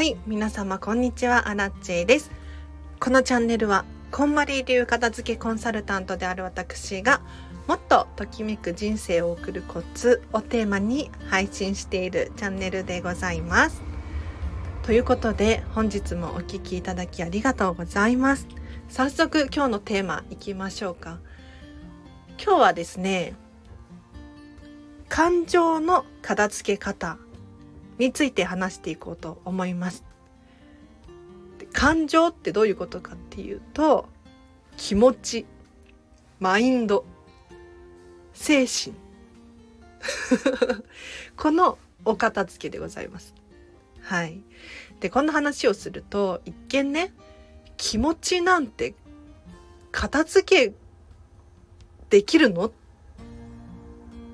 はい皆様こんにちは。アラッチェです。このチャンネルはこんまり流片付けコンサルタントである私がもっとときめく人生を送るコツをテーマに配信しているチャンネルでございます。ということで本日もお聴きいただきありがとうございます。早速今日のテーマいきましょうか。今日はですね感情の片付け方。について話していこうと思います。感情ってどういうことかっていうと気持ちマインド精神 このお片付けでございます。はい。でこんな話をすると一見ね気持ちなんて片付けできるの？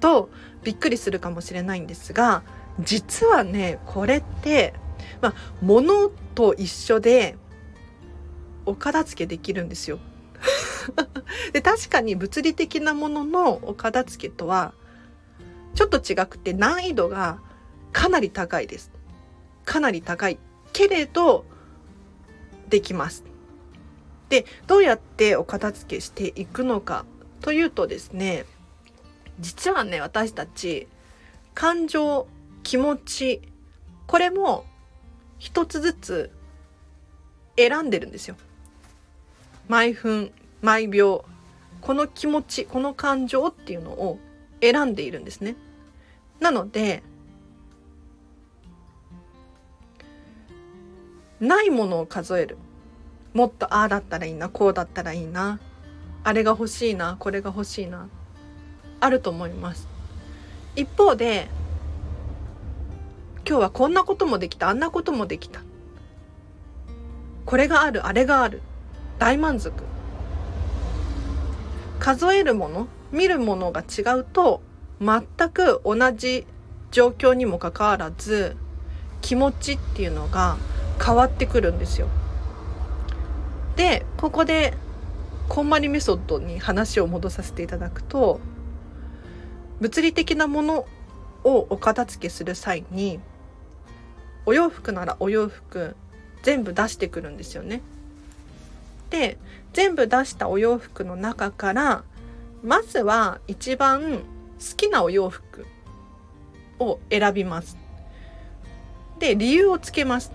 とびっくりするかもしれないんですが実はねこれってまあ物と一緒でお片付けできるんですよ。で確かに物理的なもののお片付けとはちょっと違くて難易度がかなり高いです。かなり高いけれどできます。でどうやってお片付けしていくのかというとですね実はね私たち感情気持ちこれも一つずつ選んでるんですよ。毎分毎秒この気持ちこの感情っていうのを選んでいるんですね。なのでないものを数えるもっとああだったらいいなこうだったらいいなあれが欲しいなこれが欲しいなあると思います。一方で今日はこんなこともできたあんなこともできた。これがあるあれがある。大満足。数えるもの見るものが違うと全く同じ状況にもかかわらず気持ちっていうのが変わってくるんですよ。でここでこんまりメソッドに話を戻させていただくと物理的なものをお片付けする際にお洋服ならお洋服全部出してくるんですよね。で全部出したお洋服の中からまずは一番好きなお洋服を選びます。で理由をつけます。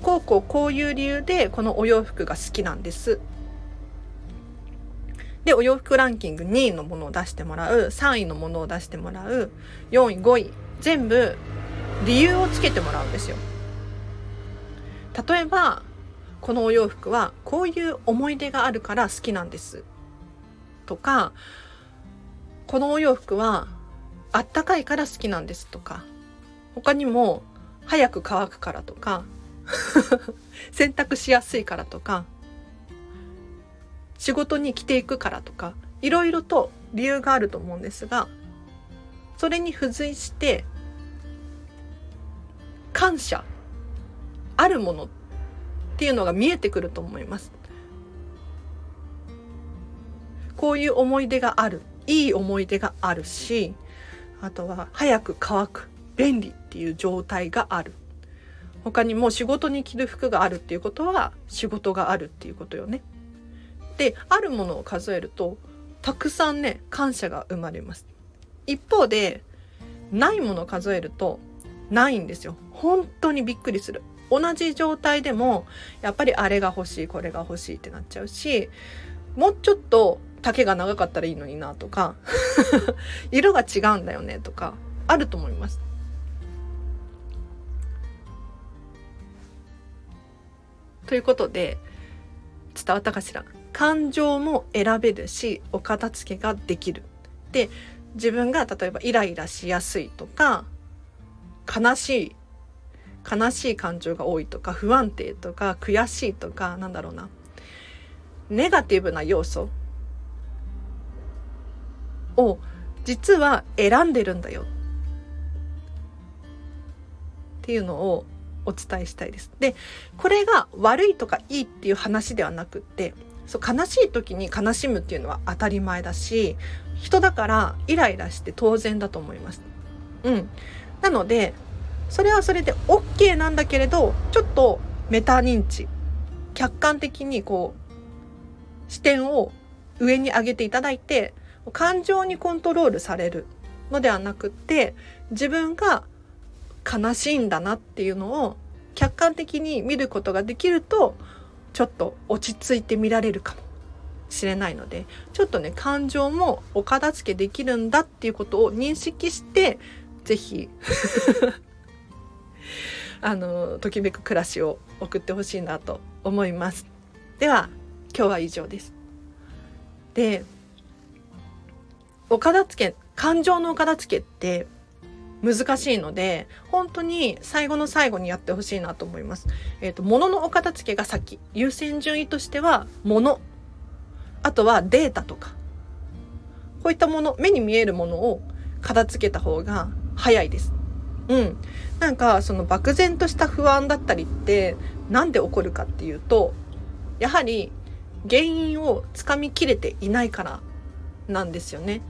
こうこうこういう理由でこのお洋服が好きなんです。でお洋服ランキング2位のものを出してもらう3位のものを出してもらう4位5位全部理由をつけてもらうんですよ。例えばこのお洋服はこういう思い出があるから好きなんです。とかこのお洋服はあったかいから好きなんです。とか他にも早く乾くからとか 洗濯しやすいからとか仕事に着ていくからとかいろいろと理由があると思うんですがそれに付随して感謝あるものっていうのが見えてくると思います。こういう思い出があるいい思い出があるしあとは早く乾く便利っていう状態がある他にも仕事に着る服があるっていうことは仕事があるっていうことよね。であるものを数えるとたくさんね感謝が生まれます。一方でないものを数えるとないんですよ。本当にびっくりする。同じ状態でもやっぱりあれが欲しいこれが欲しいってなっちゃうしもうちょっと丈が長かったらいいのになとか 色が違うんだよねとかあると思います。ということで伝わったかしら？感情も選べるしお片付けができる。で自分が例えばイライラしやすいとか悲しい悲しい感情が多いとか不安定とか悔しいとかなんだろうなネガティブな要素を実は選んでるんだよっていうのをお伝えしたいです。でこれが悪いとかいいっていう話ではなくってそう悲しい時に悲しむっていうのは当たり前だし人だからイライラして当然だと思います。うん、なのでそれはそれで OK なんだけれどちょっとメタ認知客観的にこう視点を上に上げていただいて感情にコントロールされるのではなくって自分が悲しいんだなっていうのを客観的に見ることができるとちょっと落ち着いて見られるかもしれないのでちょっとね感情もお片付けできるんだっていうことを認識して是非あのときめく暮らしを送ってほしいなと思います。では今日は以上です。でお片付け感情のお片付けって難しいので本当に最後の最後にやってほしいなと思います。えっ、ー、と物のお片付けが先優先順位としては物あとはデータとかこういったもの目に見えるものを片付けた方が早いです。うん、なんかその漠然とした不安だったりって何で起こるかっていうとやはり原因をつかみきれていないからなんですよね。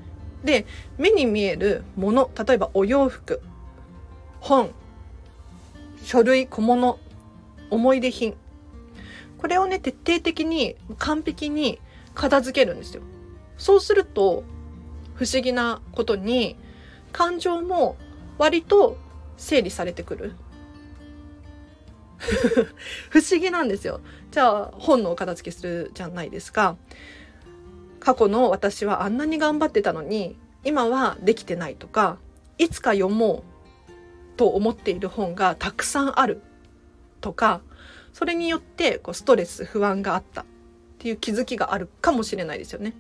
で目に見えるもの例えばお洋服本書類小物思い出品これをね徹底的に完璧に片付けるんですよ。そうすると不思議なことに感情も割と整理されてくる？不思議なんですよ。じゃあ本のお片付けするじゃないですか。過去の私はあんなに頑張ってたのに今はできてないとかいつか読もうと思っている本がたくさんあるとかそれによってこうストレス不安があったっていう気づきがあるかもしれないですよね。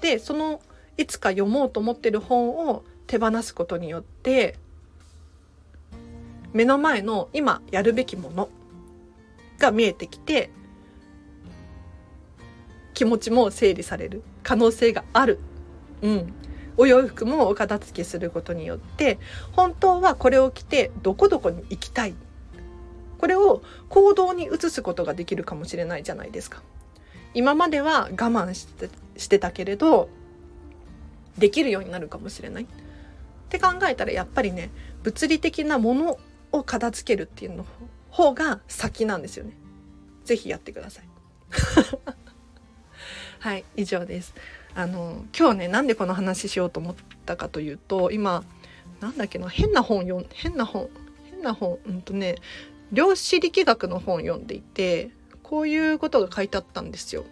でそのいつか読もうと思ってる本を手放すことによって目の前の今やるべきものが見えてきて気持ちも整理される可能性がある。うん。お洋服もお片付けすることによって本当はこれを着てどこどこに行きたいこれを行動に移すことができるかもしれないじゃないですか今までは我慢してしてたけれどできるようになるかもしれないって考えたらやっぱりね物理的なものを片付けるっていうの方が先なんですよね。ぜひやってください。はい、以上です。あの今日ねなんでこの話しようと思ったかというと今なんだっけな変な本読ん変な本変な本うんとね量子力学の本読んでいてこういうことが書いてあったんですよ。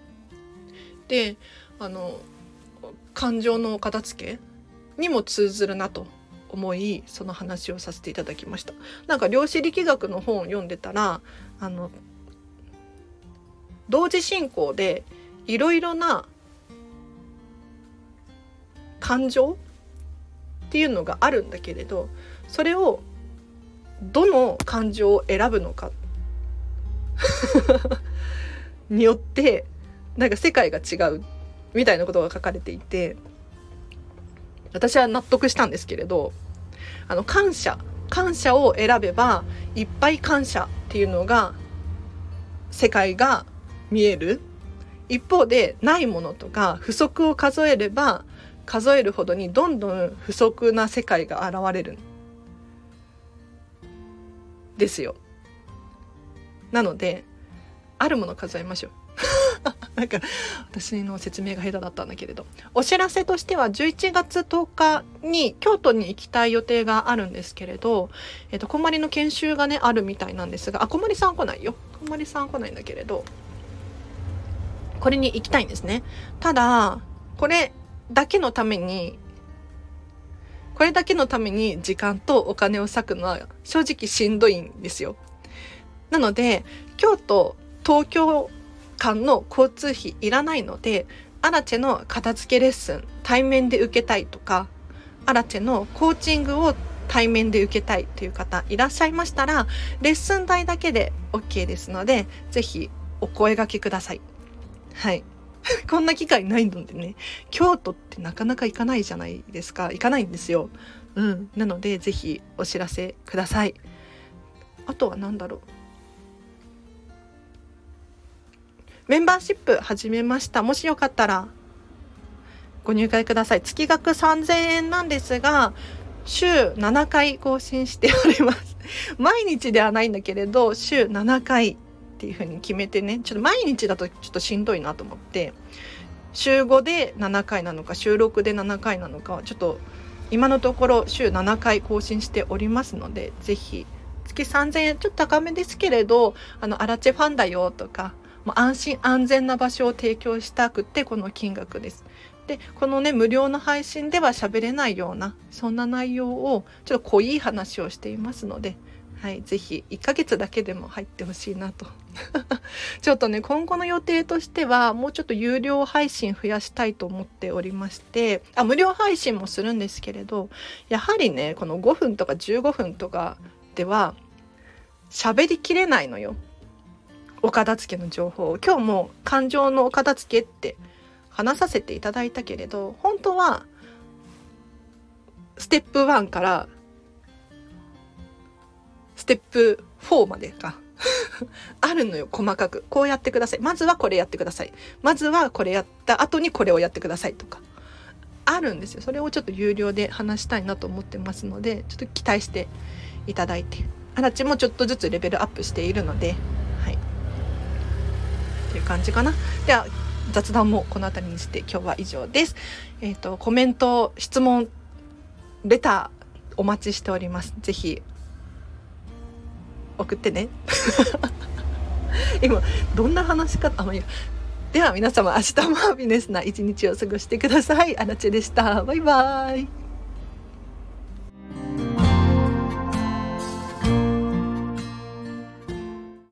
であの感情の片付けにも通ずるなと思いその話をさせていただきました。なんか量子力学の本を読んでたらあの同時進行でいろいろな感情っていうのがあるんだけれどそれをどの感情を選ぶのか。によってなんか世界が違うみたいなことが書かれていて。私は納得したんですけれどあの感謝感謝を選べばいっぱい感謝っていうのが世界が見える一方でないものとか不足を数えれば数えるほどにどんどん不足な世界が現れるですよ。なのであるもの数えましょう。なんか私の説明が下手だったんだけれど。お知らせとしては11月10日に京都に行きたい予定があるんですけれど、えっと、こまりの研修がねあるみたいなんですがあこまりさん来ないよ。こまりさん来ないんだけれどこれに行きたいんですね。ただこれだけのためにこれだけのために時間とお金を割くのは正直しんどいんですよ。なので京都東京間の交通費いらないのでアラチェの片付けレッスン対面で受けたいとかアラチェのコーチングを対面で受けたいという方いらっしゃいましたらレッスン代だけで OK ですので是非お声がけください。はい こんな機会ないのでね京都ってなかなか行かないじゃないですか行かないんですよ。うん、なので是非お知らせください。あとは何だろうメンバーシップ始めました。もしよかったらご入会ください。月額3000円なんですが、週7回更新しております。毎日ではないんだけれど週7回っていうふうに決めてねちょっと毎日だとちょっとしんどいなと思って週5で7回なのか週6で7回なのかちょっと今のところ週7回更新しておりますので是非月3000円ちょっと高めですけれどあのアラチェファンだよとかもう安心安全な場所を提供したくてこの金額です。でこのね無料の配信では喋れないようなそんな内容をちょっと濃い話をしていますので、はい、ぜひ1ヶ月だけでも入ってほしいなと ちょっとね今後の予定としてはもうちょっと有料配信増やしたいと思っておりましてあ無料配信もするんですけれどやはりねこの5分とか15分とかでは喋りきれないのよお片付けの情報を。今日も感情のお片付けって話させていただいたけれど本当はステップ1からステップ4までか。あるのよ細かく。こうやってください。まずはこれやってください。まずはこれやった後にこれをやってくださいとか。あるんですよ。それをちょっと有料で話したいなと思ってますのでちょっと期待していただいて。あらちもちょっとずつレベルアップしているのでっていう感じかなでは雑談もこの辺りにして今日は以上です。えっ、ー、と、コメント、質問、レターお待ちしております。ぜひ、送ってね。今、どんな話か、あ、まあ、いや。では皆様、明日もハピネスな一日を過ごしてください。あらちでした。バイバーイ。